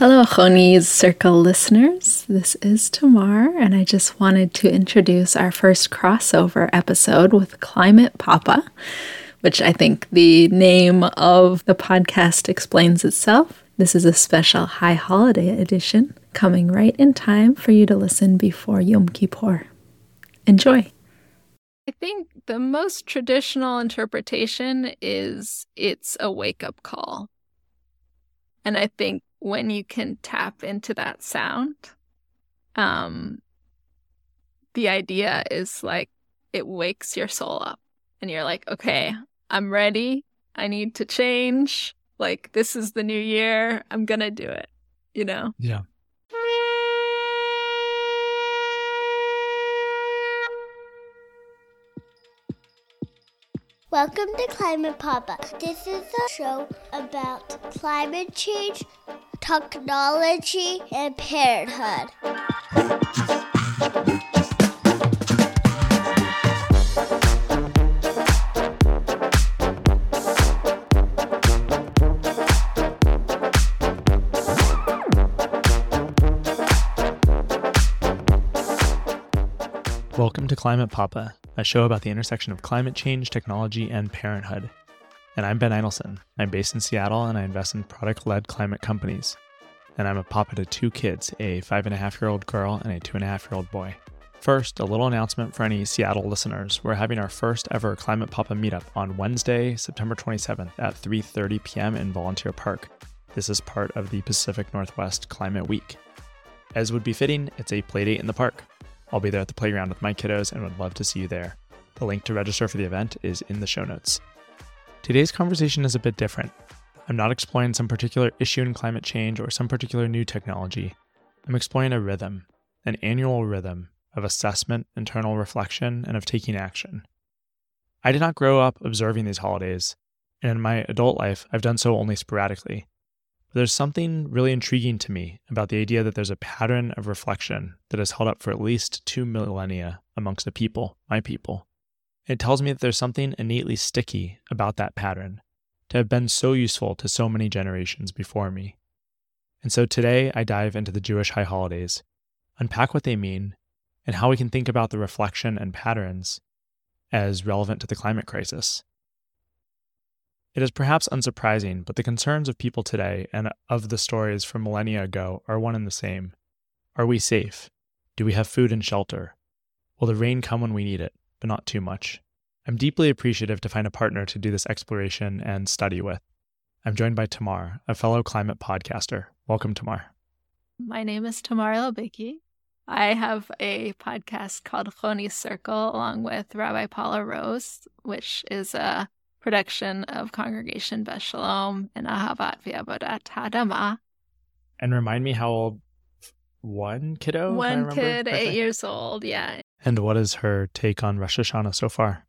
Hello, Choni's Circle listeners. This is Tamar, and I just wanted to introduce our first crossover episode with Climate Papa, which I think the name of the podcast explains itself. This is a special high holiday edition coming right in time for you to listen before Yom Kippur. Enjoy. I think the most traditional interpretation is it's a wake up call. And I think when you can tap into that sound, um, the idea is like it wakes your soul up and you're like, okay, I'm ready. I need to change. Like, this is the new year. I'm going to do it, you know? Yeah. Welcome to Climate Papa. This is a show about climate change, technology, and parenthood. Welcome to Climate Papa, a show about the intersection of climate change, technology, and parenthood. And I'm Ben Eidelson. I'm based in Seattle and I invest in product led climate companies. And I'm a papa to two kids a five and a half year old girl and a two and a half year old boy. First, a little announcement for any Seattle listeners. We're having our first ever Climate Papa meetup on Wednesday, September 27th at 3:30 p.m. in Volunteer Park. This is part of the Pacific Northwest Climate Week. As would be fitting, it's a playdate in the park. I'll be there at the playground with my kiddos and would love to see you there. The link to register for the event is in the show notes. Today's conversation is a bit different. I'm not exploring some particular issue in climate change or some particular new technology. I'm exploring a rhythm, an annual rhythm of assessment, internal reflection, and of taking action. I did not grow up observing these holidays, and in my adult life, I've done so only sporadically. There's something really intriguing to me about the idea that there's a pattern of reflection that has held up for at least two millennia amongst the people, my people. It tells me that there's something innately sticky about that pattern to have been so useful to so many generations before me. And so today I dive into the Jewish high holidays, unpack what they mean, and how we can think about the reflection and patterns as relevant to the climate crisis. It is perhaps unsurprising, but the concerns of people today and of the stories from millennia ago are one and the same. Are we safe? Do we have food and shelter? Will the rain come when we need it, but not too much? I'm deeply appreciative to find a partner to do this exploration and study with. I'm joined by Tamar, a fellow climate podcaster. Welcome, Tamar. My name is Tamar Elbicki. I have a podcast called Choni's Circle along with Rabbi Paula Rose, which is a production of Congregation Beth Shalom and Ahavat V'Avodat Hadama. And remind me how old one kiddo? One kid, eight years old, yeah. And what is her take on Rosh Hashanah so far?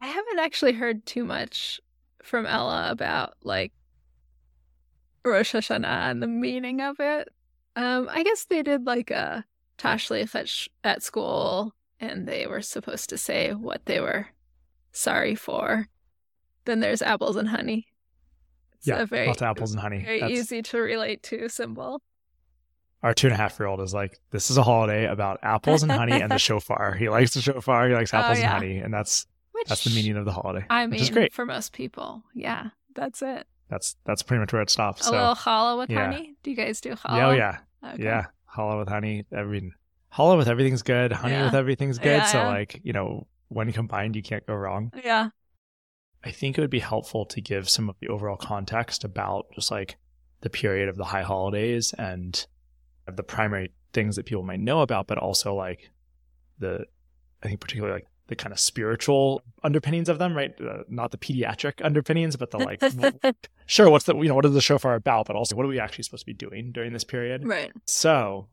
I haven't actually heard too much from Ella about like Rosh Hashanah and the meaning of it. Um, I guess they did like a tashlich at, sh- at school, and they were supposed to say what they were sorry for. Then there's apples and honey. It's yeah, very, lots of apples and honey. Very That's... easy to relate to symbol. Our two and a half year old is like, this is a holiday about apples and honey and the shofar. He likes the shofar. He likes oh, apples oh, yeah. and honey, and that's which, that's the meaning of the holiday. I mean, which is great for most people. Yeah, that's it. That's that's pretty much where it stops. A so, little challah with yeah. honey. Do you guys do challah? Yeah, oh yeah, okay. yeah. Challah with honey. I mean, challah with everything's good. Honey yeah. with everything's good. So like you know, when combined, you can't go wrong. Yeah. I think it would be helpful to give some of the overall context about just like the period of the high holidays and the primary things that people might know about, but also like the, I think particularly like the kind of spiritual underpinnings of them, right? Uh, not the pediatric underpinnings, but the like, sure, what's the, you know, what is the shofar about, but also what are we actually supposed to be doing during this period? Right. So,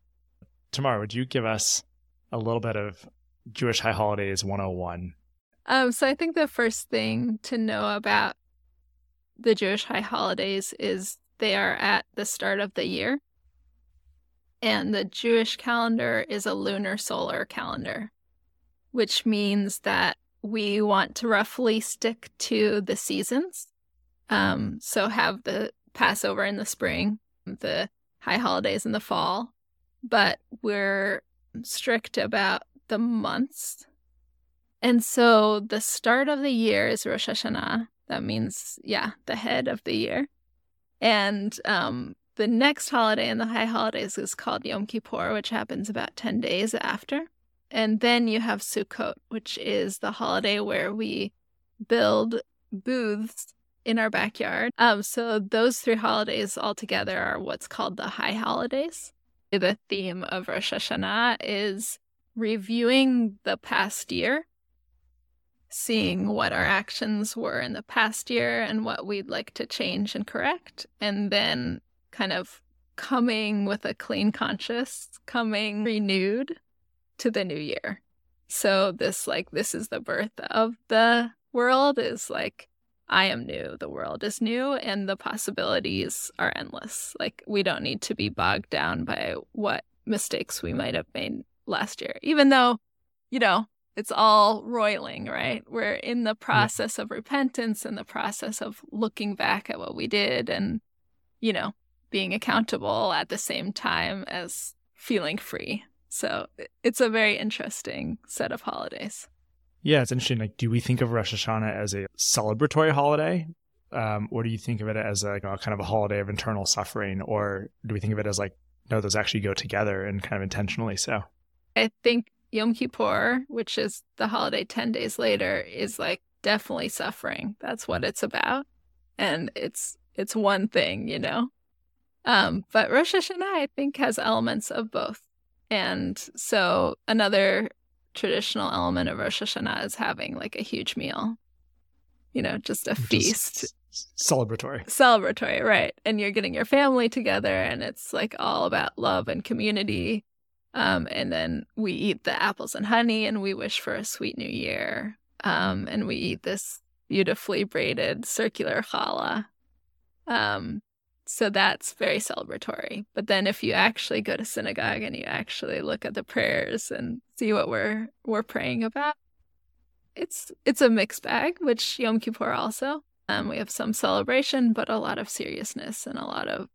Tamar, would you give us a little bit of Jewish High Holidays 101 um, so I think the first thing to know about the Jewish high holidays is they are at the start of the year. And the Jewish calendar is a lunar solar calendar, which means that we want to roughly stick to the seasons. Um, so have the Passover in the spring, the high holidays in the fall, but we're strict about the months. And so the start of the year is Rosh Hashanah. That means, yeah, the head of the year. And um, the next holiday in the high holidays is called Yom Kippur, which happens about 10 days after. And then you have Sukkot, which is the holiday where we build booths in our backyard. Um, so those three holidays altogether are what's called the high holidays. The theme of Rosh Hashanah is reviewing the past year seeing what our actions were in the past year and what we'd like to change and correct, and then kind of coming with a clean conscience, coming renewed to the new year. So, this, like, this is the birth of the world, is like, I am new, the world is new, and the possibilities are endless. Like, we don't need to be bogged down by what mistakes we might have made last year, even though, you know, it's all roiling, right? We're in the process yeah. of repentance and the process of looking back at what we did and, you know, being accountable at the same time as feeling free. So it's a very interesting set of holidays. Yeah, it's interesting. Like, do we think of Rosh Hashanah as a celebratory holiday? Um, or do you think of it as a, you know, kind of a holiday of internal suffering? Or do we think of it as like, no, those actually go together and kind of intentionally so? I think Yom Kippur, which is the holiday 10 days later, is like definitely suffering. That's what it's about. And it's it's one thing, you know. Um, but Rosh Hashanah, I think, has elements of both. And so another traditional element of Rosh Hashanah is having like a huge meal, you know, just a feast. Celebratory. Celebratory, right. And you're getting your family together, and it's like all about love and community. Um, and then we eat the apples and honey and we wish for a sweet new year. Um, and we eat this beautifully braided circular challah. Um, so that's very celebratory. But then if you actually go to synagogue and you actually look at the prayers and see what we're we're praying about, it's it's a mixed bag, which Yom Kippur also. Um, we have some celebration, but a lot of seriousness and a lot of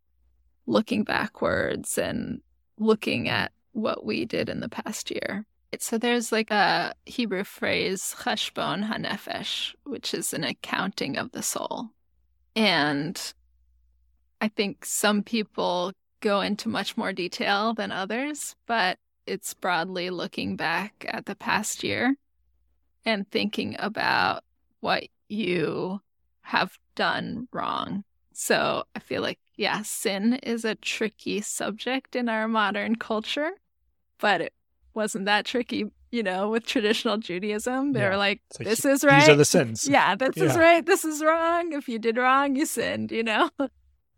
looking backwards and looking at what we did in the past year. So there's like a Hebrew phrase, cheshbon hanefesh, which is an accounting of the soul. And I think some people go into much more detail than others, but it's broadly looking back at the past year and thinking about what you have done wrong. So I feel like yeah, sin is a tricky subject in our modern culture, but it wasn't that tricky, you know, with traditional Judaism. They yeah. were like, like, this is right. These are the sins. Yeah, this yeah. is right. This is wrong. If you did wrong, you sinned, you know?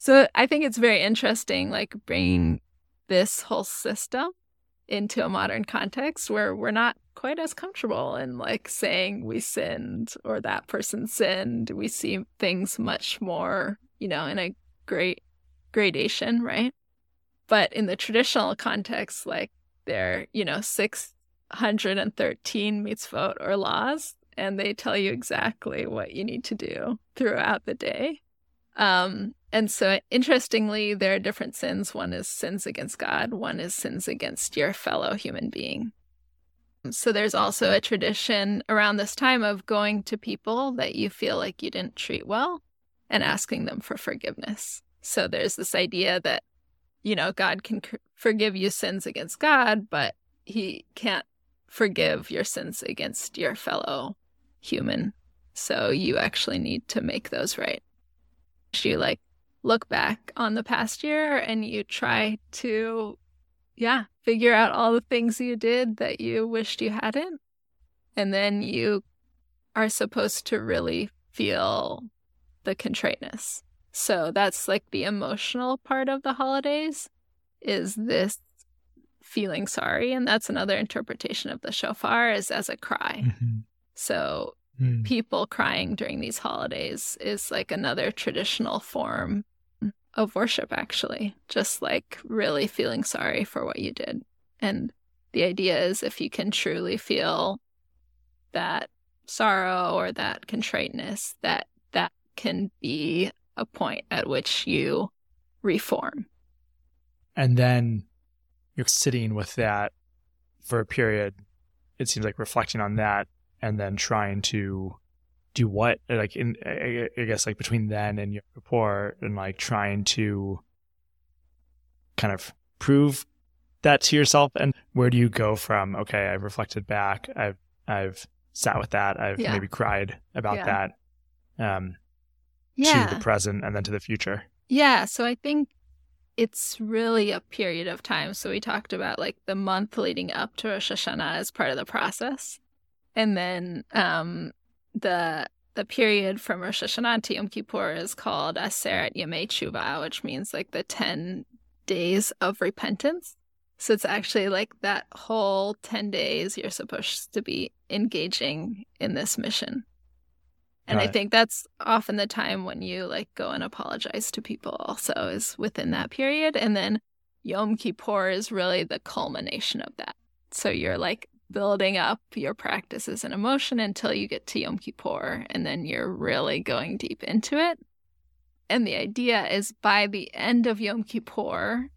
So I think it's very interesting, like bringing this whole system into a modern context where we're not quite as comfortable in like saying we sinned or that person sinned. We see things much more, you know, in a great gradation, right? But in the traditional context, like there, you know, 613 mitzvot or laws, and they tell you exactly what you need to do throughout the day. Um, and so, interestingly, there are different sins. One is sins against God, one is sins against your fellow human being. So, there's also a tradition around this time of going to people that you feel like you didn't treat well and asking them for forgiveness. So there's this idea that, you know, God can forgive you sins against God, but he can't forgive your sins against your fellow human. So you actually need to make those right. You like look back on the past year and you try to, yeah, figure out all the things you did that you wished you hadn't. And then you are supposed to really feel the contriteness so that's like the emotional part of the holidays is this feeling sorry. And that's another interpretation of the shofar is as a cry. Mm-hmm. So mm. people crying during these holidays is like another traditional form of worship, actually, just like really feeling sorry for what you did. And the idea is if you can truly feel that sorrow or that contriteness, that that can be a point at which you reform. And then you're sitting with that for a period. It seems like reflecting on that and then trying to do what like in I guess like between then and your report and like trying to kind of prove that to yourself and where do you go from okay I've reflected back I've I've sat with that I've yeah. maybe cried about yeah. that um yeah. to the present and then to the future yeah so I think it's really a period of time so we talked about like the month leading up to Rosh Hashanah as part of the process and then um the the period from Rosh Hashanah to Yom Kippur is called Aseret Yemei Tshuva, which means like the 10 days of repentance. So it's actually like that whole 10 days you're supposed to be engaging in this mission. And right. I think that's often the time when you like go and apologize to people also is within that period. And then Yom Kippur is really the culmination of that. So you're like building up your practices and emotion until you get to Yom Kippur, and then you're really going deep into it. And the idea is by the end of Yom Kippur,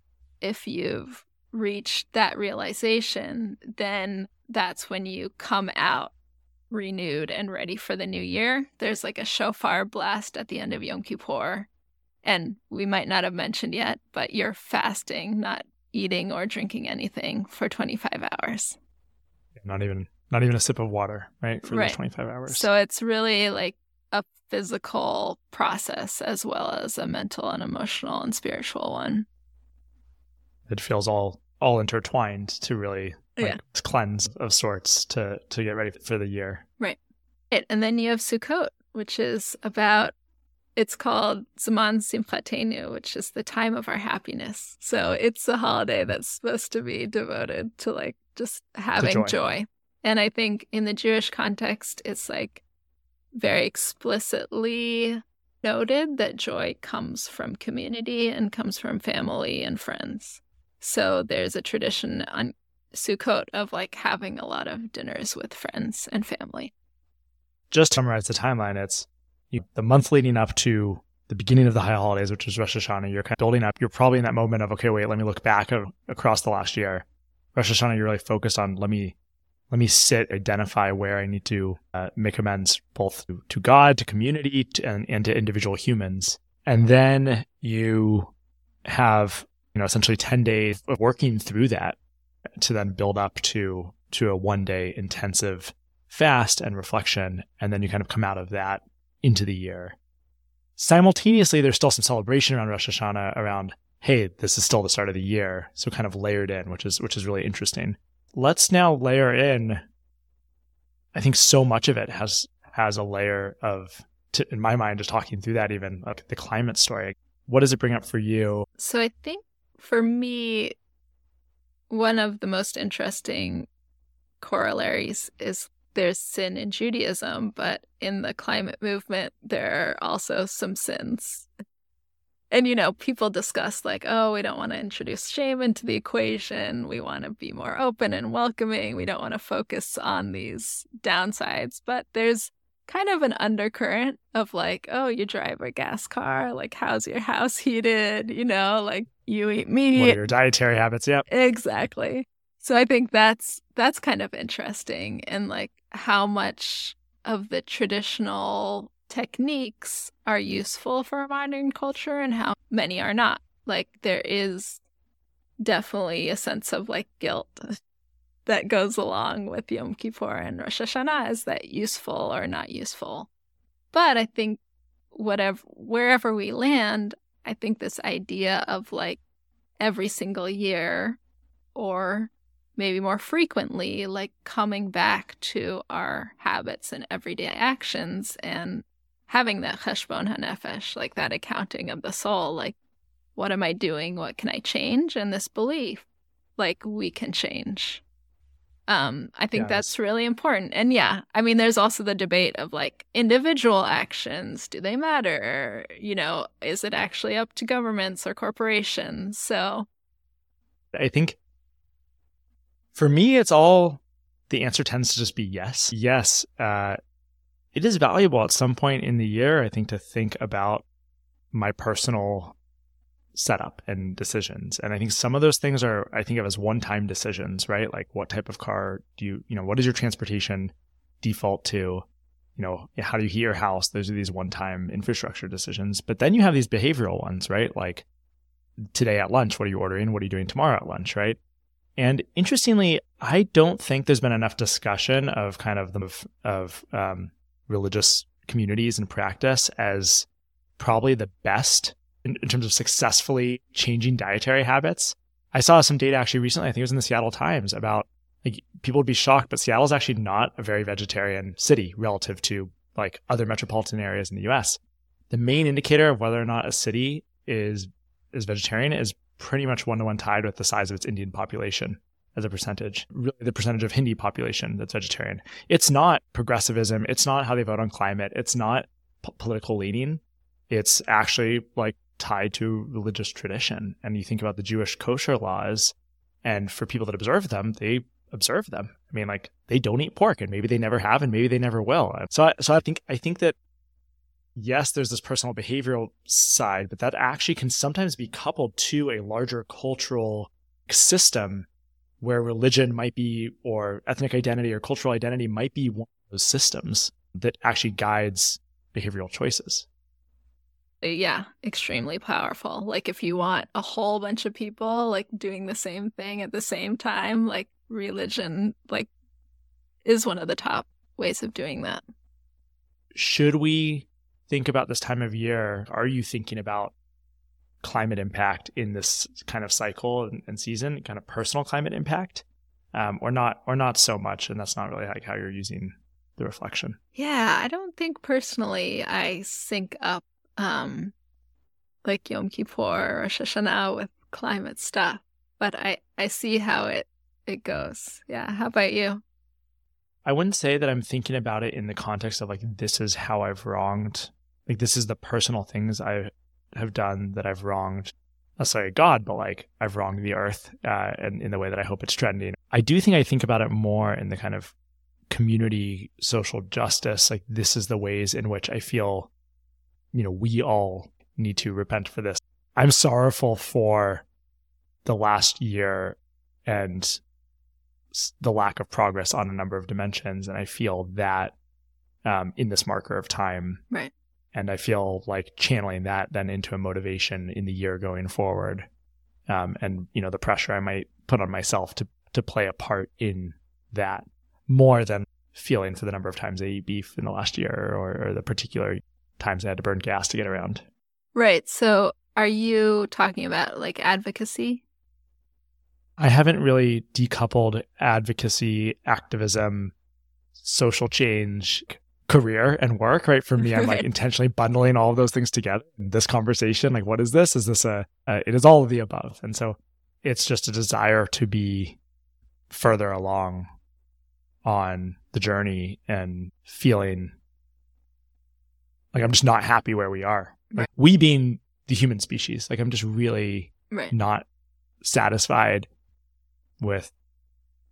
if you've reached that realization, then that's when you come out renewed and ready for the new year. There's like a shofar blast at the end of Yom Kippur. And we might not have mentioned yet, but you're fasting, not eating or drinking anything for 25 hours not even not even a sip of water, right? For right. those 25 hours. So it's really like a physical process as well as a mental and emotional and spiritual one. It feels all all intertwined to really like yeah. cleanse of sorts to to get ready for the year. Right. It, and then you have Sukkot, which is about it's called Zaman Simchatenu, which is the time of our happiness. So it's a holiday that's supposed to be devoted to like just having joy. joy. And I think in the Jewish context, it's like very explicitly noted that joy comes from community and comes from family and friends. So there's a tradition on Sukkot of like having a lot of dinners with friends and family. Just to summarize the timeline, it's you, the month leading up to the beginning of the high holidays, which is Rosh Hashanah. You're kind of building up. You're probably in that moment of, okay, wait, let me look back across the last year. Rosh Hashanah, you're really focused on let me let me sit, identify where I need to uh, make amends both to, to God, to community, to, and, and to individual humans. And then you have, you know, essentially 10 days of working through that to then build up to, to a one day intensive fast and reflection. And then you kind of come out of that into the year. Simultaneously, there's still some celebration around Rosh Hashanah around hey, this is still the start of the year. So kind of layered in, which is which is really interesting. Let's now layer in. I think so much of it has has a layer of, to, in my mind, just talking through that, even like the climate story. What does it bring up for you? So I think for me, one of the most interesting corollaries is there's sin in Judaism, but in the climate movement, there are also some sins. And you know people discuss like oh we don't want to introduce shame into the equation. We want to be more open and welcoming. We don't want to focus on these downsides. But there's kind of an undercurrent of like oh you drive a gas car like how's your house heated? You know like you eat meat what are your dietary habits yep. Exactly. So i think that's that's kind of interesting and like how much of the traditional techniques are useful for modern culture and how many are not. Like there is definitely a sense of like guilt that goes along with Yom Kippur and Rosh Hashanah. Is that useful or not useful? But I think whatever wherever we land, I think this idea of like every single year or maybe more frequently, like coming back to our habits and everyday actions and having that cheshbon hanefesh, like that accounting of the soul, like what am I doing? What can I change? And this belief, like we can change. Um, I think yes. that's really important. And yeah, I mean, there's also the debate of like individual actions. Do they matter? You know, is it actually up to governments or corporations? So I think for me, it's all the answer tends to just be yes. Yes. Uh, it is valuable at some point in the year, I think, to think about my personal setup and decisions. And I think some of those things are, I think of as one time decisions, right? Like what type of car do you, you know, what is your transportation default to? You know, how do you heat your house? Those are these one time infrastructure decisions. But then you have these behavioral ones, right? Like today at lunch, what are you ordering? What are you doing tomorrow at lunch, right? And interestingly, I don't think there's been enough discussion of kind of the of um, religious communities and practice as probably the best in, in terms of successfully changing dietary habits. I saw some data actually recently. I think it was in the Seattle Times about like people would be shocked, but Seattle is actually not a very vegetarian city relative to like other metropolitan areas in the U.S. The main indicator of whether or not a city is is vegetarian is pretty much one to one tied with the size of its Indian population as a percentage, really the percentage of Hindi population that's vegetarian. It's not progressivism. It's not how they vote on climate. It's not p- political leaning. It's actually like tied to religious tradition. And you think about the Jewish kosher laws, and for people that observe them, they observe them. I mean, like they don't eat pork, and maybe they never have, and maybe they never will. So, I, so I think I think that yes, there's this personal behavioral side, but that actually can sometimes be coupled to a larger cultural system where religion might be, or ethnic identity or cultural identity might be one of those systems that actually guides behavioral choices. Uh, yeah, extremely powerful. Like if you want a whole bunch of people like doing the same thing at the same time, like religion like is one of the top ways of doing that. Should we think about this time of year? Are you thinking about climate impact in this kind of cycle and, and season, kind of personal climate impact, um, or not, or not so much? And that's not really like how you're using the reflection. Yeah, I don't think personally I sync up um, like Yom Kippur or Rosh Hashanah with climate stuff, but I I see how it it goes. Yeah. How about you? I wouldn't say that I'm thinking about it in the context of like this is how I've wronged, like this is the personal things I have done that I've wronged. Sorry, God, but like I've wronged the earth, uh, and in the way that I hope it's trending. I do think I think about it more in the kind of community social justice. Like this is the ways in which I feel you know, we all need to repent for this. I'm sorrowful for the last year and the lack of progress on a number of dimensions. And I feel that um, in this marker of time. Right. And I feel like channeling that then into a motivation in the year going forward. Um, and, you know, the pressure I might put on myself to, to play a part in that more than feeling for the number of times I eat beef in the last year or, or the particular times I had to burn gas to get around. Right. So are you talking about like advocacy? I haven't really decoupled advocacy, activism, social change, career, and work. Right. For me, I'm like intentionally bundling all of those things together. In this conversation, like, what is this? Is this a, a, it is all of the above. And so it's just a desire to be further along on the journey and feeling like I'm just not happy where we are. Like we being the human species, like I'm just really right. not satisfied with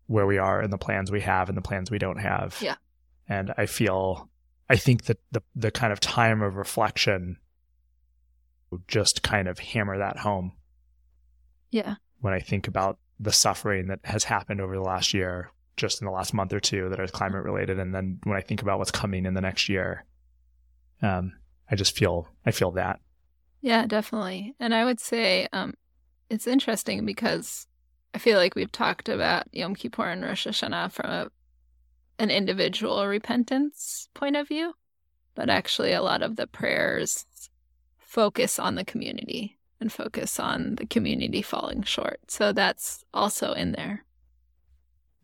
where we are and the plans we have and the plans we don't have. Yeah. And I feel I think that the the kind of time of reflection just kind of hammer that home. Yeah. When I think about the suffering that has happened over the last year, just in the last month or two that is climate related and then when I think about what's coming in the next year, um, I just feel I feel that. Yeah, definitely. And I would say um, it's interesting because I feel like we've talked about Yom Kippur and Rosh Hashanah from a, an individual repentance point of view, but actually a lot of the prayers focus on the community and focus on the community falling short. So that's also in there.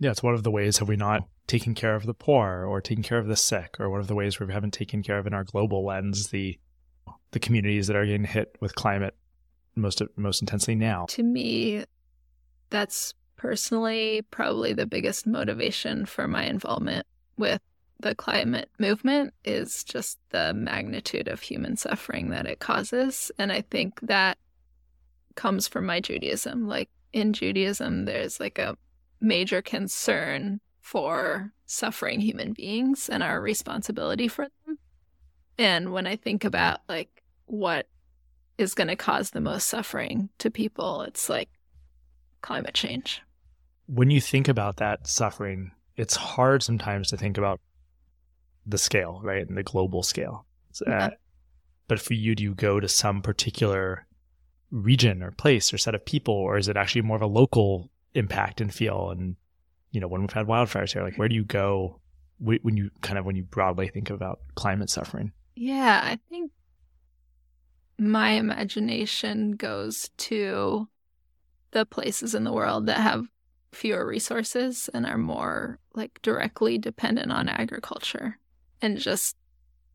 Yeah, it's one of the ways have we not taking care of the poor or taking care of the sick or one of the ways where we haven't taken care of in our global lens the the communities that are getting hit with climate most most intensely now. To me, that's personally probably the biggest motivation for my involvement with the climate movement is just the magnitude of human suffering that it causes and I think that comes from my Judaism. Like in Judaism there's like a major concern for suffering human beings and our responsibility for them. And when I think about like what is going to cause the most suffering to people, it's like climate change. When you think about that suffering, it's hard sometimes to think about the scale, right? And the global scale. Yeah. Uh, but for you, do you go to some particular region or place or set of people, or is it actually more of a local impact and feel? And, you know, when we've had wildfires here, like where do you go when you kind of, when you broadly think about climate suffering? Yeah, I think my imagination goes to the places in the world that have fewer resources and are more like directly dependent on agriculture and just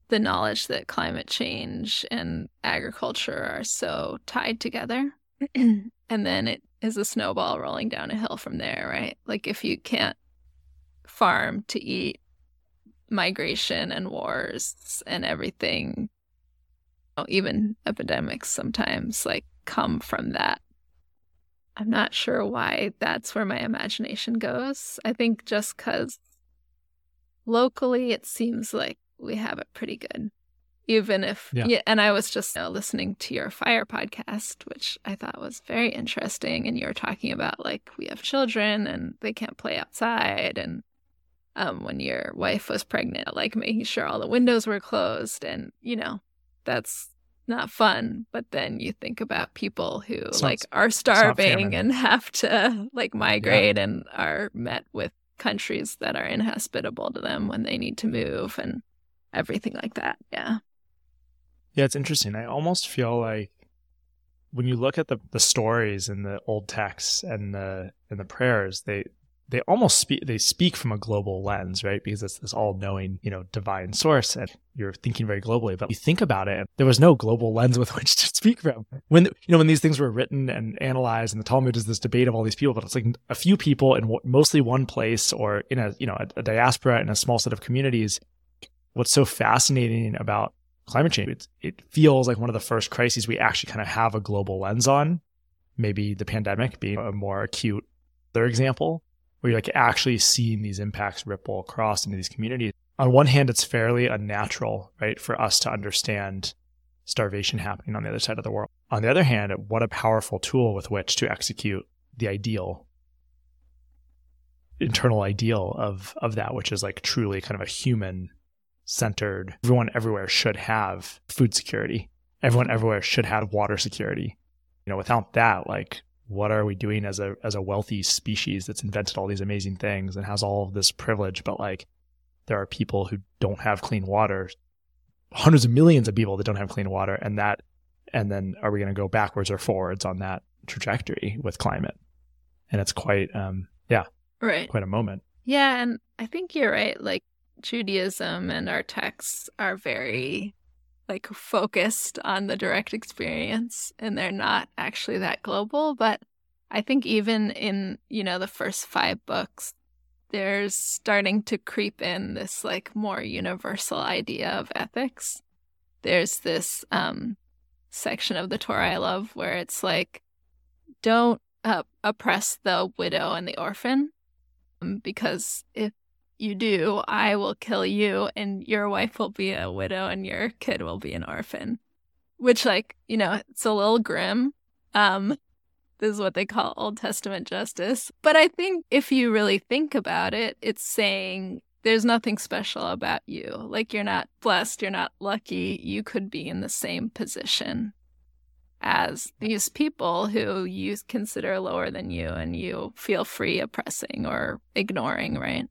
the knowledge that climate change and agriculture are so tied together. and then it is a snowball rolling down a hill from there, right? Like if you can't farm to eat, migration and wars and everything, even epidemics sometimes like come from that. I'm not sure why that's where my imagination goes. I think just because locally it seems like we have it pretty good. Even if, yeah. yeah and I was just you know, listening to your fire podcast, which I thought was very interesting. And you were talking about like we have children and they can't play outside. And um, when your wife was pregnant, like making sure all the windows were closed. And, you know, that's not fun. But then you think about people who like are starving and have to like migrate yeah. and are met with countries that are inhospitable to them when they need to move and everything like that. Yeah. Yeah, it's interesting. I almost feel like when you look at the, the stories in the old texts and the and the prayers, they they almost speak they speak from a global lens, right? Because it's this all knowing, you know, divine source and you're thinking very globally. But you think about it, there was no global lens with which to speak from. When you know when these things were written and analyzed, and the Talmud is this debate of all these people, but it's like a few people in mostly one place or in a you know a, a diaspora in a small set of communities. What's so fascinating about climate change? It, it feels like one of the first crises we actually kind of have a global lens on. Maybe the pandemic being a more acute other example where you're like actually seeing these impacts ripple across into these communities. On one hand, it's fairly unnatural, right, for us to understand starvation happening on the other side of the world. On the other hand, what a powerful tool with which to execute the ideal internal ideal of of that which is like truly kind of a human centered. Everyone everywhere should have food security. Everyone everywhere should have water security. You know without that like what are we doing as a as a wealthy species that's invented all these amazing things and has all of this privilege? But like there are people who don't have clean water hundreds of millions of people that don't have clean water and that and then are we going to go backwards or forwards on that trajectory with climate? And it's quite um yeah right. quite a moment. Yeah and i think you're right like judaism and our texts are very like focused on the direct experience and they're not actually that global but i think even in you know the first 5 books there's starting to creep in this like more universal idea of ethics. There's this um section of the torah i love where it's like don't uh, oppress the widow and the orphan um, because if you do, I will kill you, and your wife will be a widow, and your kid will be an orphan. Which, like, you know, it's a little grim. Um, this is what they call Old Testament justice. But I think if you really think about it, it's saying there's nothing special about you. Like, you're not blessed, you're not lucky. You could be in the same position as these people who you consider lower than you and you feel free oppressing or ignoring, right?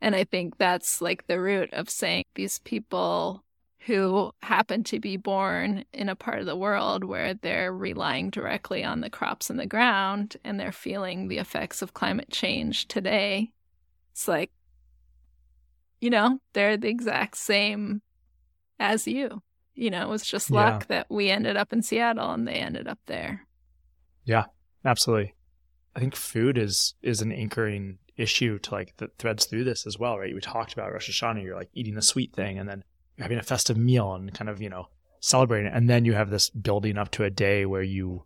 And I think that's like the root of saying these people who happen to be born in a part of the world where they're relying directly on the crops in the ground and they're feeling the effects of climate change today. It's like, you know, they're the exact same as you. You know, it was just luck yeah. that we ended up in Seattle and they ended up there. Yeah, absolutely. I think food is is an anchoring issue to like that threads through this as well, right? We talked about Rosh Hashanah, you're like eating the sweet thing and then you're having a festive meal and kind of, you know, celebrating it. And then you have this building up to a day where you,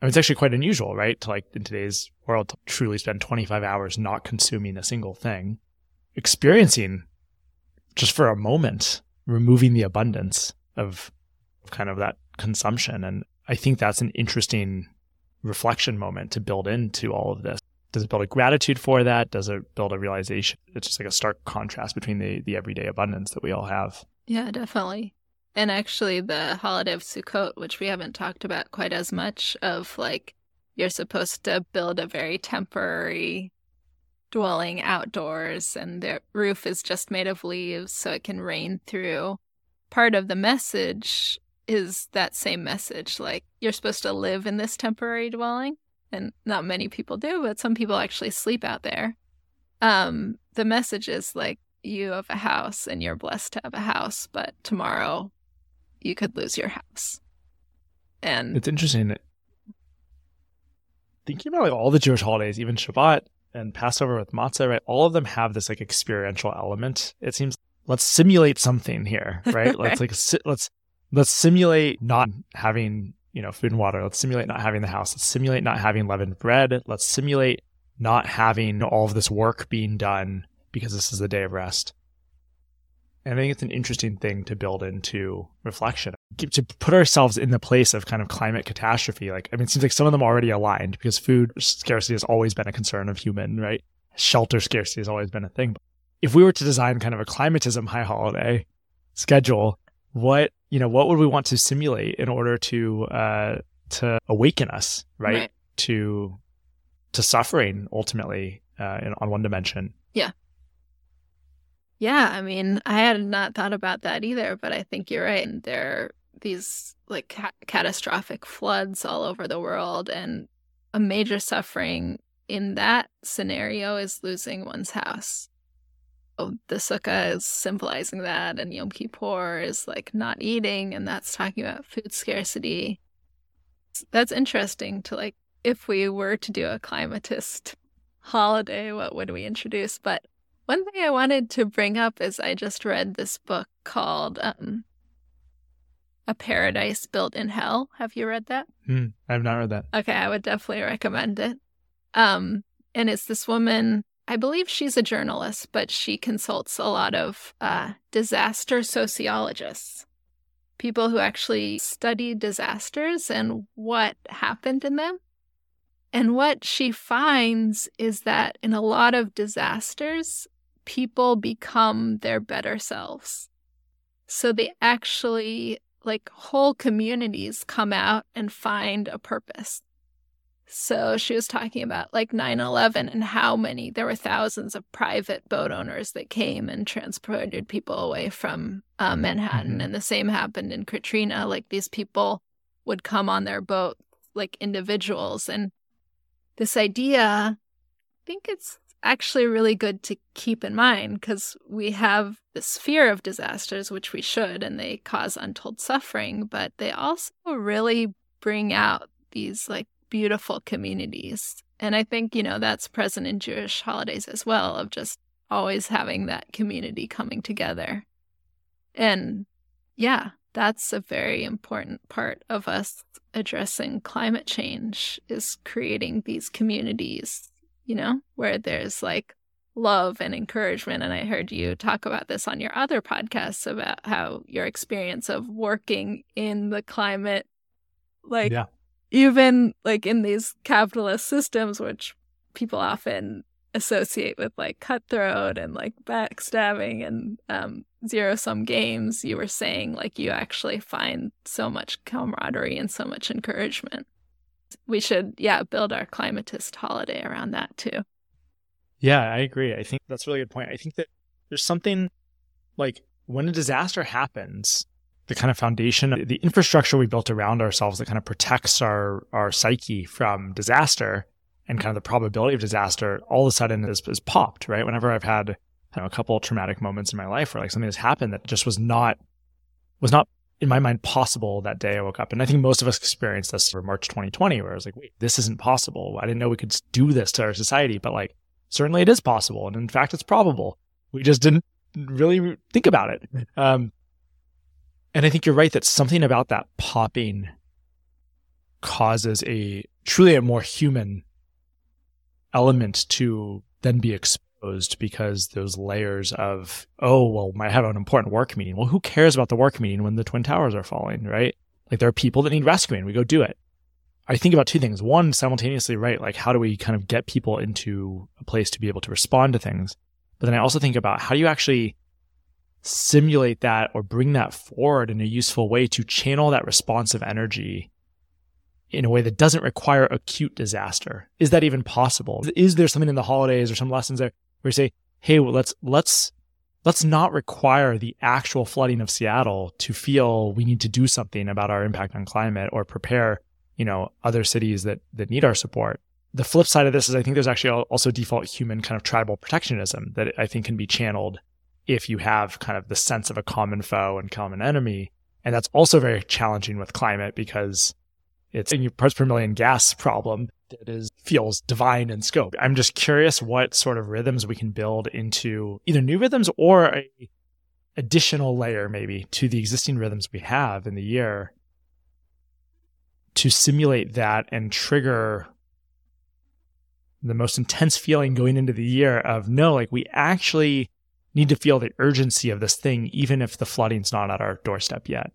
I mean, it's actually quite unusual, right? To like in today's world to truly spend 25 hours not consuming a single thing, experiencing just for a moment, removing the abundance of, of kind of that consumption. And I think that's an interesting reflection moment to build into all of this. Does it build a gratitude for that? Does it build a realization? It's just like a stark contrast between the, the everyday abundance that we all have. Yeah, definitely. And actually, the holiday of Sukkot, which we haven't talked about quite as much, of like you're supposed to build a very temporary dwelling outdoors, and the roof is just made of leaves so it can rain through. Part of the message is that same message like you're supposed to live in this temporary dwelling, and not many people do, but some people actually sleep out there. Um, the message is like you have a house and you're blessed to have a house, but tomorrow you could lose your house. And it's interesting thinking about like all the Jewish holidays, even Shabbat and Passover with matzah, right? All of them have this like experiential element. It seems let's simulate something here, right? let's like si- let's let's simulate not having you know food and water. Let's simulate not having the house. Let's simulate not having leavened bread. Let's simulate not having all of this work being done because this is the day of rest. And I think it's an interesting thing to build into reflection, to put ourselves in the place of kind of climate catastrophe. Like, I mean, it seems like some of them already aligned because food scarcity has always been a concern of human, right? Shelter scarcity has always been a thing. But if we were to design kind of a climatism high holiday schedule, what, you know, what would we want to simulate in order to, uh, to awaken us, right? right. To, to suffering ultimately, uh, in, on one dimension. Yeah. Yeah, I mean, I had not thought about that either, but I think you're right. And there are these like ca- catastrophic floods all over the world, and a major suffering in that scenario is losing one's house. The sukkah is symbolizing that, and Yom Kippur is like not eating, and that's talking about food scarcity. That's interesting to like, if we were to do a climatist holiday, what would we introduce? But one thing I wanted to bring up is I just read this book called um, A Paradise Built in Hell. Have you read that? Mm, I have not read that. Okay, I would definitely recommend it. Um, and it's this woman, I believe she's a journalist, but she consults a lot of uh, disaster sociologists, people who actually study disasters and what happened in them. And what she finds is that in a lot of disasters, people become their better selves. So they actually, like, whole communities come out and find a purpose. So she was talking about like 9 11 and how many, there were thousands of private boat owners that came and transported people away from uh, Manhattan. Mm-hmm. And the same happened in Katrina. Like these people would come on their boat like individuals. And this idea, I think it's actually really good to keep in mind because we have this fear of disasters, which we should, and they cause untold suffering, but they also really bring out these like beautiful communities. And I think, you know, that's present in Jewish holidays as well, of just always having that community coming together. And yeah, that's a very important part of us addressing climate change is creating these communities you know, where there's like love and encouragement. And I heard you talk about this on your other podcasts about how your experience of working in the climate, like yeah. Even like in these capitalist systems, which people often associate with like cutthroat and like backstabbing and um, zero sum games, you were saying like you actually find so much camaraderie and so much encouragement we should, yeah, build our climatist holiday around that too. Yeah, I agree. I think that's a really good point. I think that there's something like when a disaster happens, the kind of foundation, the infrastructure we built around ourselves that kind of protects our our psyche from disaster and kind of the probability of disaster all of a sudden is, is popped, right? Whenever I've had know, a couple traumatic moments in my life where like something has happened that just was not was not in my mind possible that day I woke up. And I think most of us experienced this for March 2020, where I was like, wait, this isn't possible. I didn't know we could do this to our society, but like certainly it is possible. And in fact, it's probable. We just didn't really think about it. Um, and I think you're right that something about that popping causes a truly a more human element to then be exposed because those layers of, oh, well, I have an important work meeting. Well, who cares about the work meeting when the Twin Towers are falling, right? Like there are people that need rescuing. We go do it. I think about two things. One, simultaneously, right? Like how do we kind of get people into a place to be able to respond to things? But then I also think about how do you actually simulate that or bring that forward in a useful way to channel that responsive energy in a way that doesn't require acute disaster. Is that even possible? Is there something in the holidays or some lessons there where you say, "Hey, well, let's let's let's not require the actual flooding of Seattle to feel we need to do something about our impact on climate or prepare, you know, other cities that that need our support." The flip side of this is I think there's actually also default human kind of tribal protectionism that I think can be channeled if you have kind of the sense of a common foe and common enemy. And that's also very challenging with climate because it's your parts per million gas problem that is feels divine in scope. I'm just curious what sort of rhythms we can build into either new rhythms or a additional layer maybe to the existing rhythms we have in the year to simulate that and trigger the most intense feeling going into the year of no, like we actually need to feel the urgency of this thing, even if the flooding's not at our doorstep yet.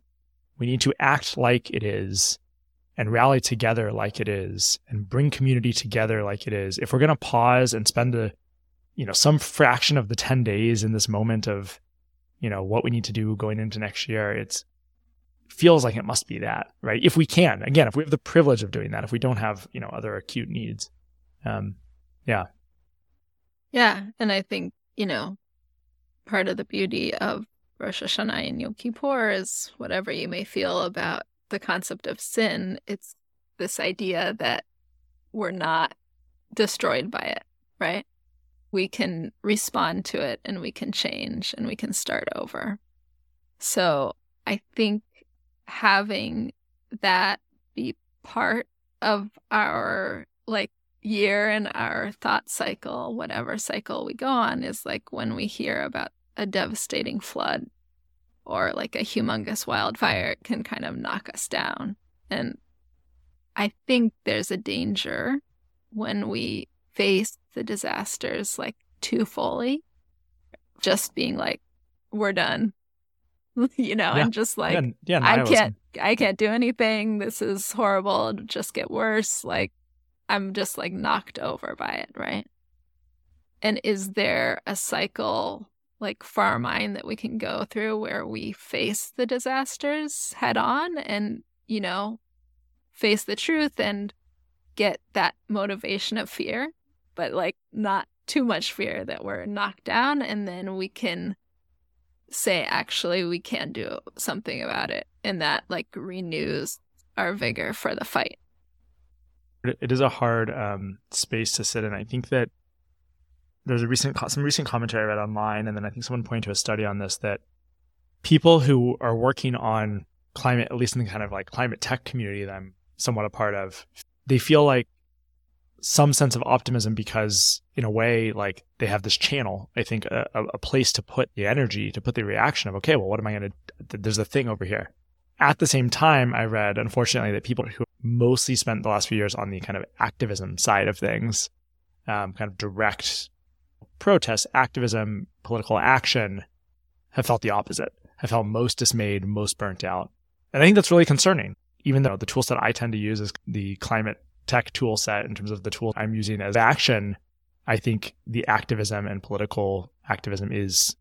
We need to act like it is and rally together like it is and bring community together like it is. If we're going to pause and spend a, you know, some fraction of the 10 days in this moment of, you know, what we need to do going into next year, it's feels like it must be that, right? If we can, again, if we have the privilege of doing that, if we don't have, you know, other acute needs. Um, yeah. Yeah. And I think, you know, part of the beauty of Rosh Hashanah and Yom Kippur is whatever you may feel about the concept of sin, it's this idea that we're not destroyed by it, right? We can respond to it and we can change and we can start over. So I think having that be part of our like year in our thought cycle, whatever cycle we go on, is like when we hear about a devastating flood or like a humongous wildfire, it can kind of knock us down. And I think there's a danger when we face the disasters like too fully, just being like, we're done. you know, yeah. and just like yeah, yeah, I can't I can't do anything. This is horrible. It'll just get worse. Like I'm just like knocked over by it, right? And is there a cycle like for our mind that we can go through where we face the disasters head on and, you know, face the truth and get that motivation of fear, but like not too much fear that we're knocked down. And then we can say, actually, we can do something about it. And that like renews our vigor for the fight. It is a hard um, space to sit in. I think that there's a recent some recent commentary I read online, and then I think someone pointed to a study on this that people who are working on climate, at least in the kind of like climate tech community that I'm somewhat a part of, they feel like some sense of optimism because in a way like they have this channel i think a, a, place to put the energy to put the reaction of okay well what am i going to there's a thing over here at the same time i read unfortunately that people who mostly spent the last few years on the kind of activism side of things um, kind of direct protest, activism, political action have felt the opposite, have felt most dismayed, most burnt out. And I think that's really concerning, even though the tool set I tend to use is the climate tech tool set in terms of the tool I'm using as action. I think the activism and political activism is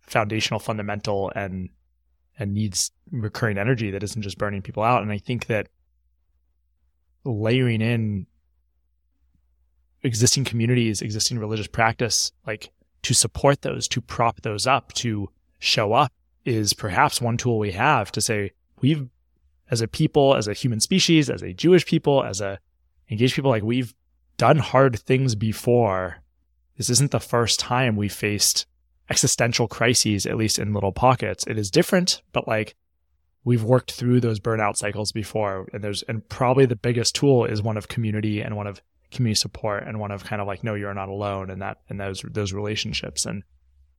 foundational, fundamental, and and needs recurring energy that isn't just burning people out. And I think that layering in existing communities, existing religious practice, like to support those, to prop those up, to show up is perhaps one tool we have to say we've as a people, as a human species, as a Jewish people, as a engaged people, like we've done hard things before. This isn't the first time we faced existential crises, at least in little pockets. It is different, but like we've worked through those burnout cycles before. And there's, and probably the biggest tool is one of community and one of community support and one of kind of like, no, you're not alone in that, in those, those relationships. And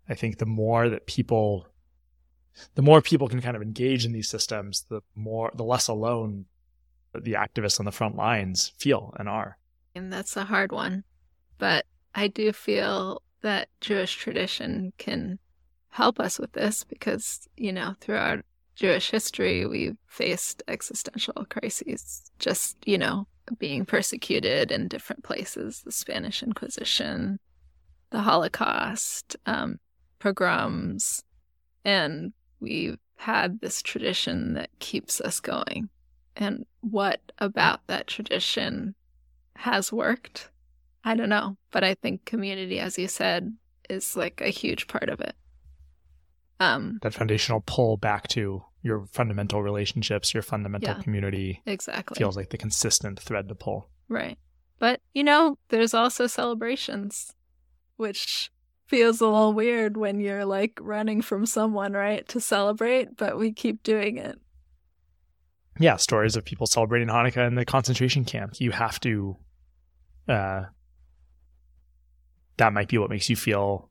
I think the more that people, the more people can kind of engage in these systems, the more, the less alone the activists on the front lines feel and are. And that's a hard one. But I do feel that Jewish tradition can help us with this because, you know, throughout Jewish history, we've faced existential crises, just, you know, being persecuted in different places the Spanish Inquisition, the Holocaust, um, pogroms, and we've had this tradition that keeps us going. And what about that tradition has worked? I don't know, but I think community, as you said, is like a huge part of it. Um, that foundational pull back to your fundamental relationships, your fundamental yeah, community. Exactly. Feels like the consistent thread to pull. Right. But, you know, there's also celebrations, which feels a little weird when you're like running from someone, right, to celebrate, but we keep doing it. Yeah, stories of people celebrating Hanukkah in the concentration camp. You have to uh that might be what makes you feel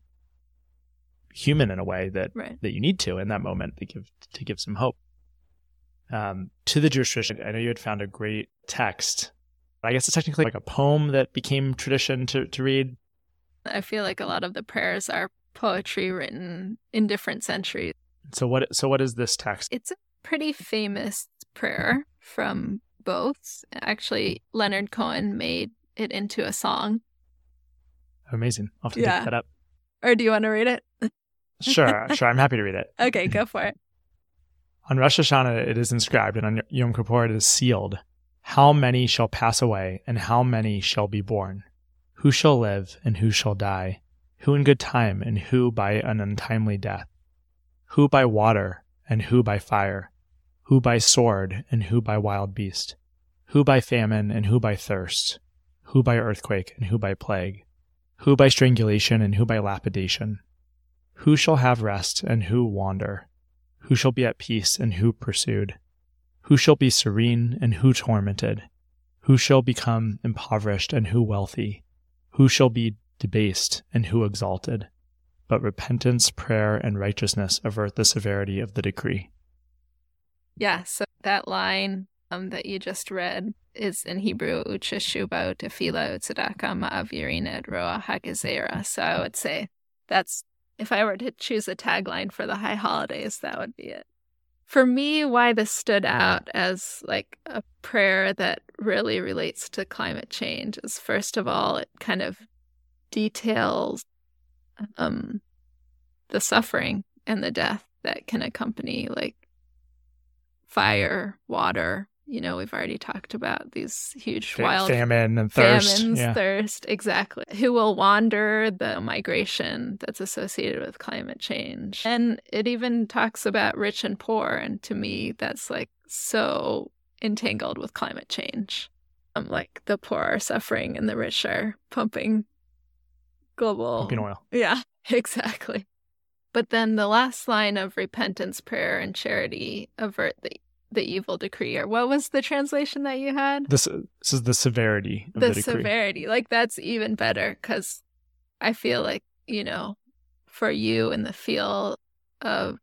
human in a way that right. that you need to in that moment to give to give some hope. Um, to the Jewish tradition, I know you had found a great text. I guess it's technically like a poem that became tradition to, to read. I feel like a lot of the prayers are poetry written in different centuries. So what so what is this text? It's a pretty famous prayer from both. Actually, Leonard Cohen made it into a song. Amazing. I'll have to yeah. that up. Or do you want to read it? sure, sure. I'm happy to read it. Okay, go for it. On Rosh Hashanah it is inscribed, and on Yom Kippur it is sealed. How many shall pass away, and how many shall be born? Who shall live, and who shall die? Who in good time, and who by an untimely death? Who by water, and who by fire? Who by sword, and who by wild beast? Who by famine, and who by thirst? Who by earthquake, and who by plague? Who by strangulation, and who by lapidation? Who shall have rest, and who wander? Who shall be at peace, and who pursued? Who shall be serene, and who tormented? Who shall become impoverished, and who wealthy? Who shall be debased, and who exalted? But repentance, prayer, and righteousness avert the severity of the decree. Yeah, so that line um, that you just read is in Hebrew, Ucheshuba tefila utzedaka ma'avirin et roa hagezera. So I would say that's if I were to choose a tagline for the high holidays, that would be it. For me, why this stood out as like a prayer that really relates to climate change is first of all, it kind of details um, the suffering and the death that can accompany like fire, water, you know, we've already talked about these huge wild famine and thirst. Famines, yeah. thirst, exactly. Who will wander the migration that's associated with climate change. And it even talks about rich and poor. And to me, that's like so entangled with climate change. Um, like the poor are suffering and the rich are pumping global pumping oil. Yeah, exactly. But then the last line of repentance, prayer, and charity avert the the evil decree or what was the translation that you had? This, this is the severity the, the severity. Like that's even better because i feel like you know for you in the field of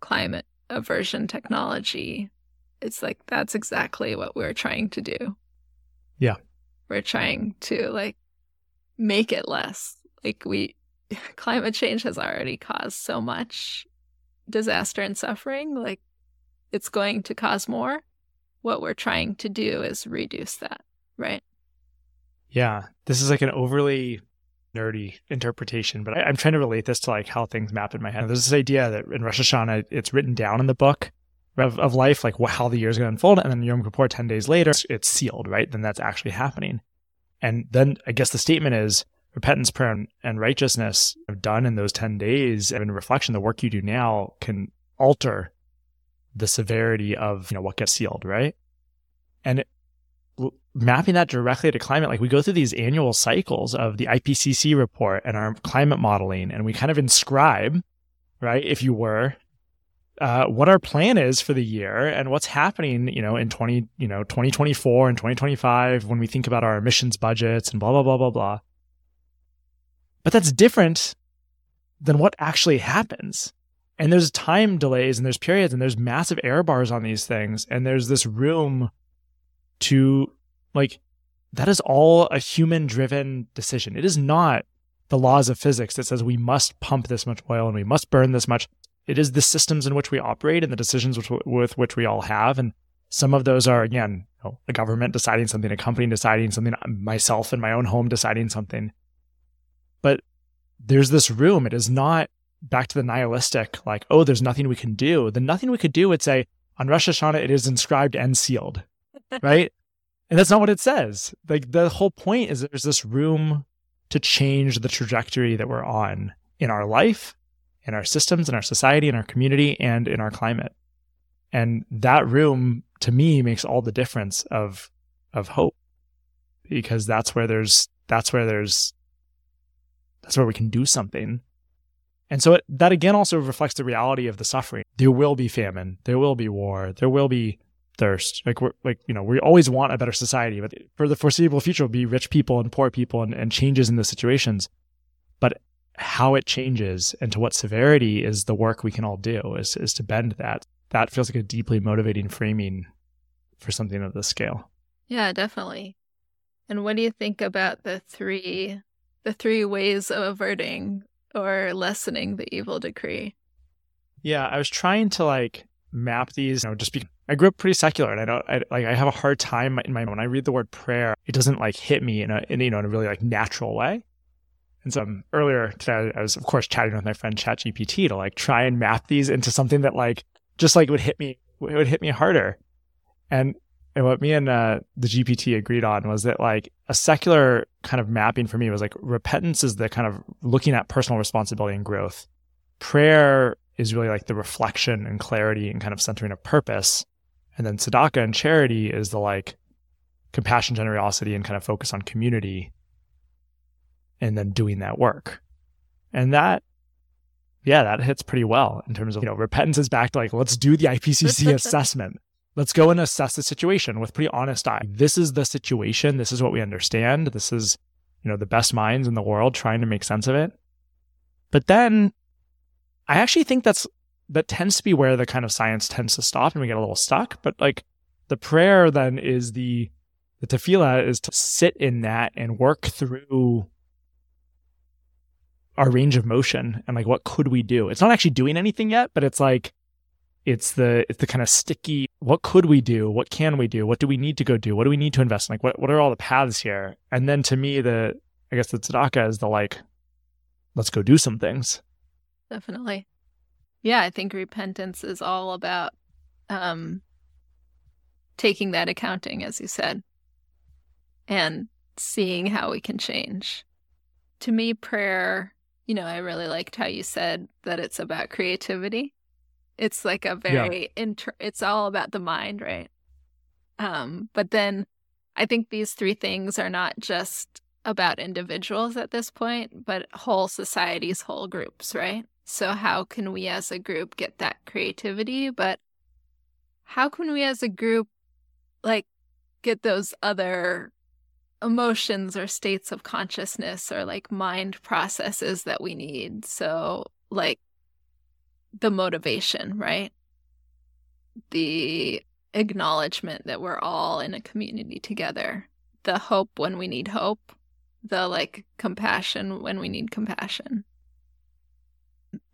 climate aversion technology it's like that's exactly what we're trying to do. Yeah. We're trying to like make it less. Like we climate change has already caused so much disaster and suffering. Like it's going to cause more. What we're trying to do is reduce that, right? Yeah. This is like an overly nerdy interpretation, but I, am trying to relate this to like how things map in my head. There's this idea that in Rosh Hashanah, it's written down in the book of, of life, like how the year is going to unfold. And then Yom Kippur, 10 days later, it's sealed, right? Then that's actually happening. And then I guess the statement is repentance, prayer, and righteousness done in those 10 days and in reflection, the work you do now can alter the severity of you know what gets sealed, right? And it, mapping that directly to climate, like we go through these annual cycles of the IPCC report and our climate modeling, and we kind of inscribe, right, if you were, uh, what our plan is for the year and what's happening, you know, in 20, you know, 2024 and 2025 when we think about our emissions budgets and blah, blah, blah, blah, blah. But that's different than what actually happens and there's time delays and there's periods and there's massive error bars on these things and there's this room to like that is all a human driven decision it is not the laws of physics that says we must pump this much oil and we must burn this much it is the systems in which we operate and the decisions which, with which we all have. And some of those are, again, you know, a government deciding something, a company deciding something, myself in my own home deciding something. But there's this room. It is not back to the nihilistic, like, oh, there's nothing we can do. The nothing we could do would say, on Rosh Hashanah, it is inscribed and sealed, right? and that's not what it says. Like, the whole point is there's this room to change the trajectory that we're on in our life, in our systems, in our society, in our community, and in our climate. And that room to me makes all the difference of of hope because that's where there's that's where there's that's where we can do something. And so it, that again also reflects the reality of the suffering. There will be famine, there will be war, there will be thirst. Like we're like, you know, we always want a better society, but for the foreseeable future will be rich people and poor people and, and changes in the situations. But how it changes and to what severity is the work we can all do is, is to bend that. That feels like a deeply motivating framing for something of this scale. Yeah, definitely. And what do you think about the three the three ways of averting or lessening the evil decree? Yeah, I was trying to like map these, you know, just be I grew up pretty secular and I don't I, like I have a hard time in my when I read the word prayer, it doesn't like hit me in a in, you know in a really like natural way. And so um, earlier today, I was of course chatting with my friend ChatGPT to like try and map these into something that like just like would hit me, it would hit me harder. And and what me and uh, the GPT agreed on was that like a secular kind of mapping for me was like repentance is the kind of looking at personal responsibility and growth. Prayer is really like the reflection and clarity and kind of centering of purpose. And then tzedakah and charity is the like compassion, generosity, and kind of focus on community and then doing that work. And that, yeah, that hits pretty well in terms of, you know, repentance is back to like, let's do the IPCC assessment. Let's go and assess the situation with pretty honest eye. This is the situation. This is what we understand. This is, you know, the best minds in the world trying to make sense of it. But then I actually think that's, that tends to be where the kind of science tends to stop and we get a little stuck. But like the prayer then is the, the tefillah is to sit in that and work through our range of motion and like what could we do it's not actually doing anything yet but it's like it's the it's the kind of sticky what could we do? What can we do? What do we need to go do? What do we need to invest in? Like what, what are all the paths here? And then to me the i guess the tzedakah is the like let's go do some things. Definitely. Yeah i think repentance is all about um taking that accounting as you said and seeing how we can change. To me prayer you know, I really liked how you said that it's about creativity. It's like a very yeah. inter- it's all about the mind, right? Um, but then I think these three things are not just about individuals at this point, but whole societies, whole groups, right? So how can we as a group get that creativity? But how can we as a group like get those other emotions or states of consciousness or like mind processes that we need. So, like the motivation, right? The acknowledgement that we're all in a community together, the hope when we need hope, the like compassion when we need compassion.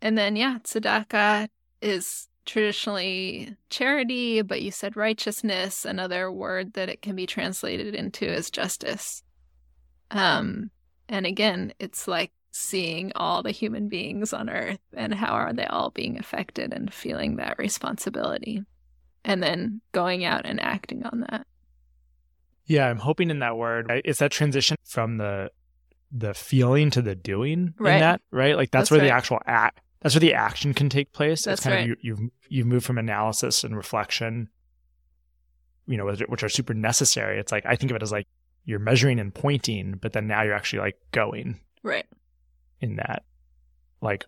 And then, yeah, tzedakah is traditionally charity, but you said righteousness. Another word that it can be translated into is justice. Um, and again, it's like seeing all the human beings on earth and how are they all being affected and feeling that responsibility and then going out and acting on that. Yeah, I'm hoping in that word, it's that transition from the the feeling to the doing right. in that, right? Like that's, that's where right. the actual act that's where the action can take place. That's it's kind right. of you, you've you've moved from analysis and reflection, you know, which are super necessary. It's like I think of it as like you're measuring and pointing, but then now you're actually like going right in that. Like,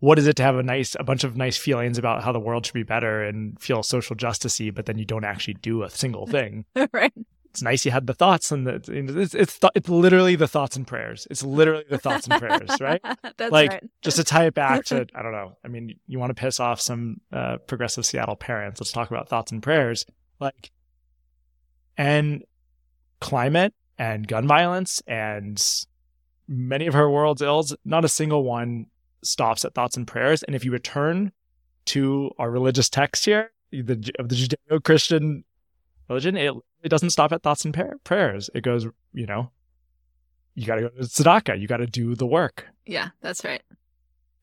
what is it to have a nice a bunch of nice feelings about how the world should be better and feel social justicey, but then you don't actually do a single thing, right? it's nice you had the thoughts and the it's it's, th- it's literally the thoughts and prayers. It's literally the thoughts and prayers, right? That's like right. just to tie it back to I don't know. I mean, you want to piss off some uh, progressive Seattle parents? Let's talk about thoughts and prayers. Like and climate and gun violence and many of her world's ills. Not a single one stops at thoughts and prayers. And if you return to our religious text here, the, of the Judeo Christian religion, it, it doesn't stop at thoughts and par- prayers. It goes, you know, you got to go to tzedakah, you got to do the work. Yeah, that's right.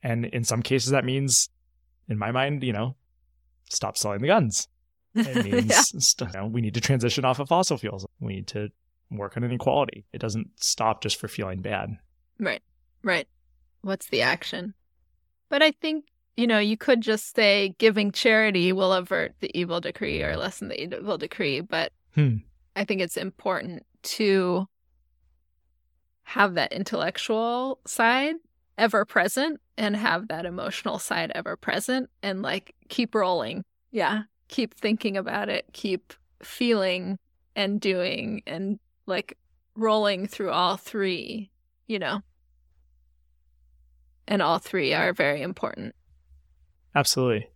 And in some cases, that means, in my mind, you know, stop selling the guns. It means yeah. st- you know, we need to transition off of fossil fuels. We need to work on inequality. It doesn't stop just for feeling bad. Right, right. What's the action? But I think, you know, you could just say giving charity will avert the evil decree or lessen the evil decree. But Hmm. I think it's important to have that intellectual side ever present and have that emotional side ever present and like keep rolling. Yeah. Keep thinking about it, keep feeling and doing and like rolling through all three, you know. And all three are very important. Absolutely.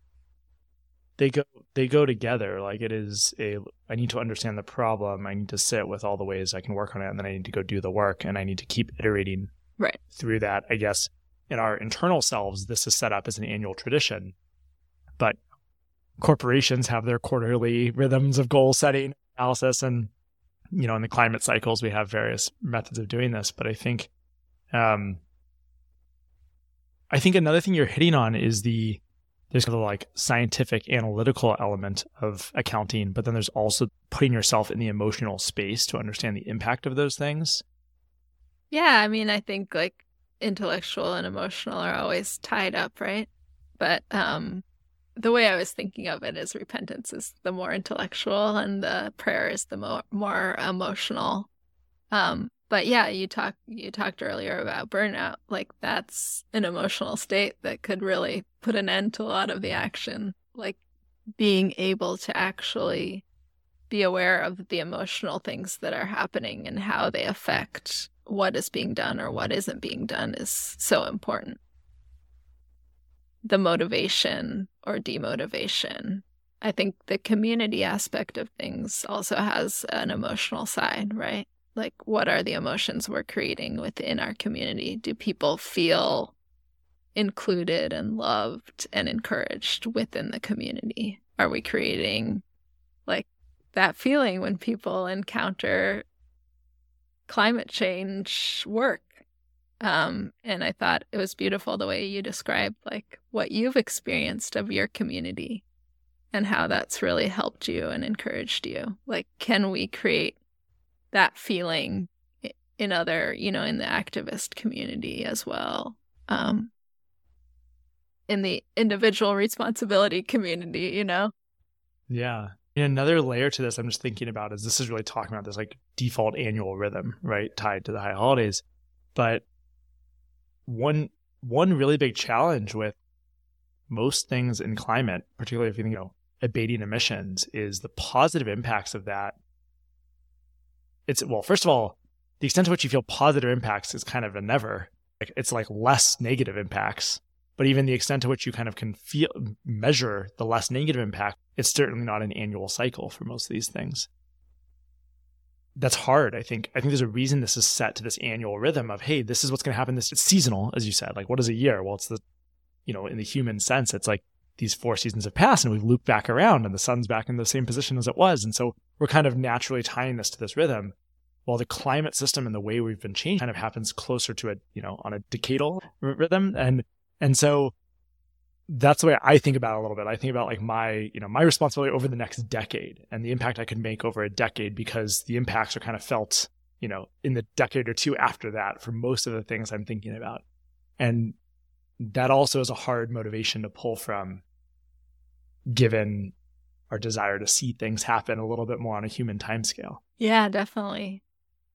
They go they go together. Like it is a I need to understand the problem. I need to sit with all the ways I can work on it and then I need to go do the work and I need to keep iterating Right. through that. I guess in our internal selves this is set up as an annual tradition. But corporations have their quarterly rhythms of goal setting, analysis and you know, in the climate cycles we have various methods of doing this, but I think um I think another thing you're hitting on is the there's kind of like scientific analytical element of accounting, but then there's also putting yourself in the emotional space to understand the impact of those things. Yeah, I mean, I think like intellectual and emotional are always tied up, right? But um the way I was thinking of it is repentance is the more intellectual and the prayer is the more more emotional. Um but yeah, you talked you talked earlier about burnout. Like that's an emotional state that could really put an end to a lot of the action. Like being able to actually be aware of the emotional things that are happening and how they affect what is being done or what isn't being done is so important. The motivation or demotivation. I think the community aspect of things also has an emotional side, right? Like, what are the emotions we're creating within our community? Do people feel included and loved and encouraged within the community? Are we creating like that feeling when people encounter climate change work? Um, and I thought it was beautiful the way you described like what you've experienced of your community and how that's really helped you and encouraged you. Like, can we create that feeling in other, you know, in the activist community as well? Um, in the individual responsibility community, you know? Yeah. And another layer to this I'm just thinking about is this is really talking about this like default annual rhythm, right? Tied to the high holidays. But one one really big challenge with most things in climate, particularly if you think, you know, abating emissions, is the positive impacts of that. It's well, first of all, the extent to which you feel positive impacts is kind of a never. It's like less negative impacts but even the extent to which you kind of can feel measure the less negative impact it's certainly not an annual cycle for most of these things that's hard i think. I think there's a reason this is set to this annual rhythm of hey this is what's going to happen this it's seasonal as you said. Like what is a year? Well it's the you know in the human sense it's like these four seasons have passed and we've looped back around and the sun's back in the same position as it was. And so we're kind of naturally tying this to this rhythm while the climate system and the way we've been changed kind of happens closer to a you know on a decadal r- rhythm. And and so that's the way I think about it a little bit. I think about like my, you know, my responsibility over the next decade and the impact I could make over a decade because the impacts are kind of felt, you know, in the decade or two after that for most of the things I'm thinking about. And that also is a hard motivation to pull from given our desire to see things happen a little bit more on a human timescale. Yeah, definitely.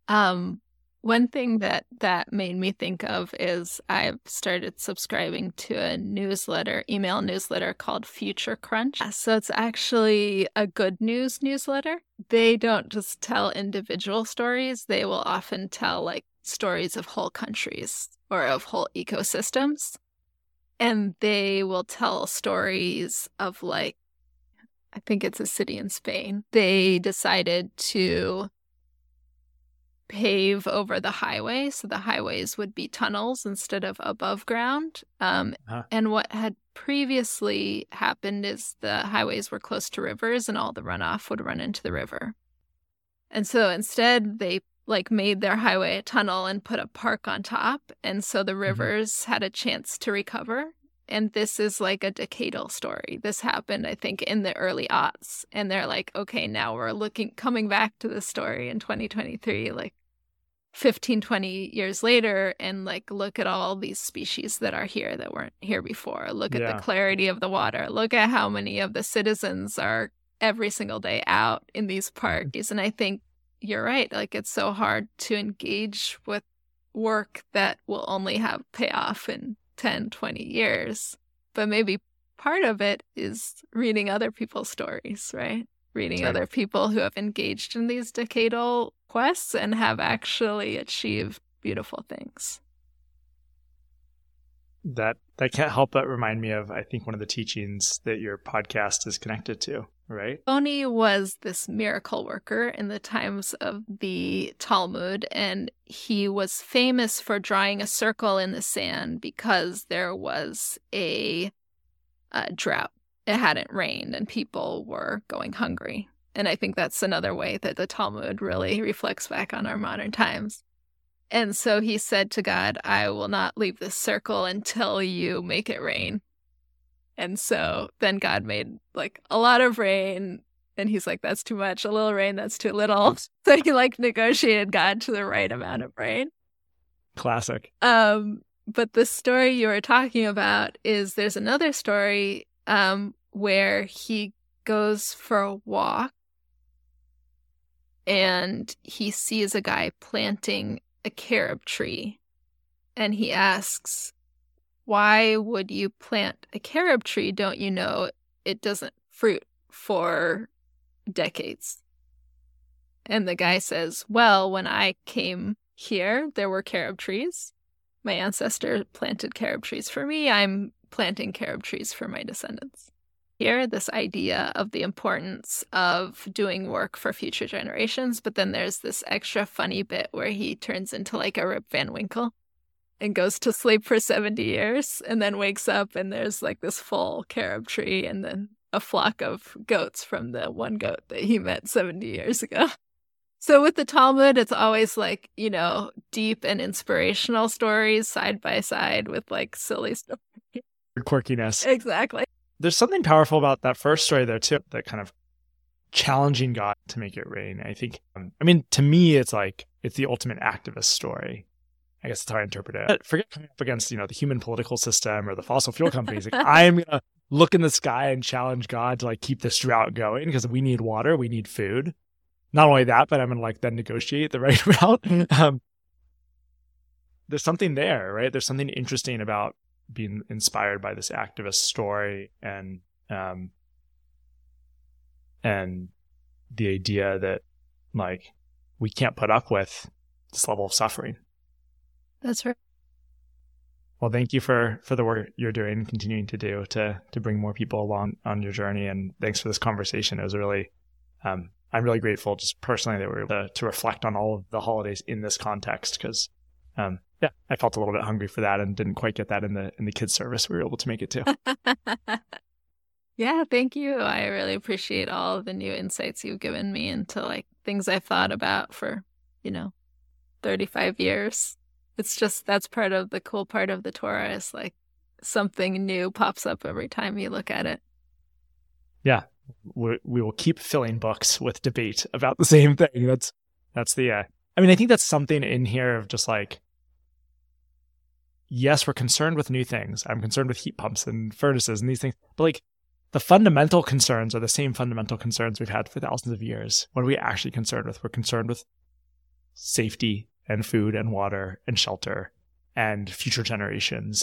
Um, one thing that that made me think of is I've started subscribing to a newsletter, email newsletter called Future Crunch. Ah. So it's actually a good news newsletter. They don't just tell individual stories, they will often tell like stories of whole countries or of whole ecosystems. And they will tell stories of like I think it's a city in Spain. They decided to pave over the highway. So the highways would be tunnels instead of above ground. Um, Huh. And what had previously happened is the highways were close to rivers and all the runoff would run into the river. And so instead, they like made their highway a tunnel and put a park on top. And so the rivers had a chance to recover. And this is like a decadal story. This happened, I think, in the early aughts. And they're like, okay, now we're looking, coming back to the story in 2023, like 15, 20 years later, and like, look at all these species that are here that weren't here before. Look at the clarity of the water. Look at how many of the citizens are every single day out in these parks. And I think you're right. Like, it's so hard to engage with work that will only have payoff in 10, 20 years. But maybe part of it is reading other people's stories, right? Reading other people who have engaged in these decadal quests and have actually achieved beautiful things. That that can't help but remind me of I think one of the teachings that your podcast is connected to, right? Honi was this miracle worker in the times of the Talmud, and he was famous for drawing a circle in the sand because there was a, a drought. It hadn't rained, and people were going hungry. And I think that's another way that the Talmud really reflects back on our modern times. And so he said to God, I will not leave this circle until you make it rain. And so then God made like a lot of rain. And he's like, that's too much. A little rain, that's too little. So he like negotiated God to the right amount of rain. Classic. Um, but the story you were talking about is there's another story um, where he goes for a walk and he sees a guy planting a carob tree. And he asks, Why would you plant a carob tree? Don't you know it doesn't fruit for decades? And the guy says, Well, when I came here, there were carob trees. My ancestor planted carob trees for me. I'm planting carob trees for my descendants. Here, this idea of the importance of doing work for future generations, but then there's this extra funny bit where he turns into like a Rip Van Winkle and goes to sleep for 70 years and then wakes up and there's like this full carob tree and then a flock of goats from the one goat that he met 70 years ago. So with the Talmud, it's always like, you know, deep and inspirational stories side by side with like silly stuff. Quirkiness. Exactly. There's something powerful about that first story there too, that kind of challenging God to make it rain. I think, um, I mean, to me, it's like it's the ultimate activist story. I guess that's how I interpret it. But forget coming up against you know the human political system or the fossil fuel companies. Like, I am gonna look in the sky and challenge God to like keep this drought going because we need water, we need food. Not only that, but I'm gonna like then negotiate the right route. um, there's something there, right? There's something interesting about being inspired by this activist story and um and the idea that like we can't put up with this level of suffering. That's right. Well, thank you for for the work you're doing and continuing to do to to bring more people along on your journey. And thanks for this conversation. It was really, um, I'm really grateful just personally that we were able to, to reflect on all of the holidays in this context because, um, yeah, I felt a little bit hungry for that and didn't quite get that in the in the kids service we were able to make it to. yeah, thank you. I really appreciate all the new insights you've given me into like things I've thought about for, you know, 35 years. It's just that's part of the cool part of the Torah is like something new pops up every time you look at it. yeah, we, we will keep filling books with debate about the same thing. That's that's the. Uh, I mean, I think that's something in here of just like, yes, we're concerned with new things. I'm concerned with heat pumps and furnaces and these things, but like the fundamental concerns are the same fundamental concerns we've had for thousands of years. What are we actually concerned with? We're concerned with safety and food and water and shelter and future generations.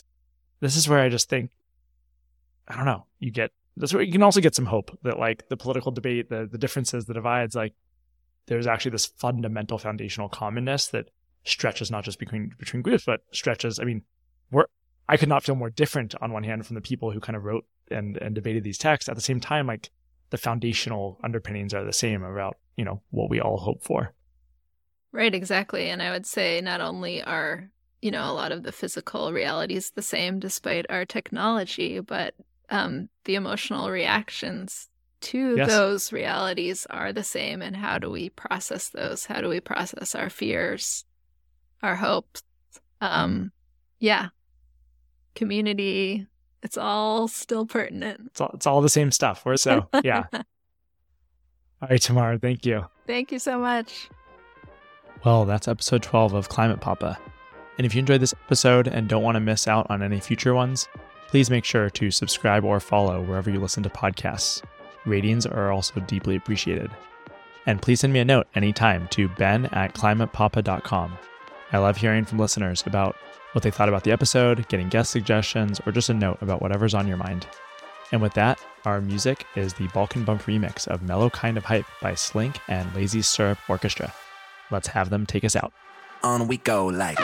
This is where I just think, I don't know, you get that's where you can also get some hope that like the political debate, the the differences, the divides, like there's actually this fundamental foundational commonness that stretches not just between between groups, but stretches. I mean, we're I could not feel more different on one hand from the people who kind of wrote and and debated these texts. At the same time, like the foundational underpinnings are the same about you know what we all hope for. Right, exactly. And I would say not only are, you know, a lot of the physical realities the same despite our technology, but um, the emotional reactions to Yes. those realities are the same. And how do we process those? How do we process our fears, our hopes? Um, yeah. Community, it's all still pertinent. It's all, it's all the same stuff. We're so, yeah. All right, Tamar, thank you. Thank you so much. Well, that's episode 12 of Climate Papa. And if you enjoyed this episode and don't want to miss out on any future ones, please make sure to subscribe or follow wherever you listen to podcasts. Ratings are also deeply appreciated. And please send me a note anytime to ben at climatepapa.com. I love hearing from listeners about what they thought about the episode, getting guest suggestions, or just a note about whatever's on your mind. And with that, our music is the Balkan Bump remix of Mellow Kind of Hype by Slynk and Lazy Syrup Orchestra. Let's have them take us out. on we go like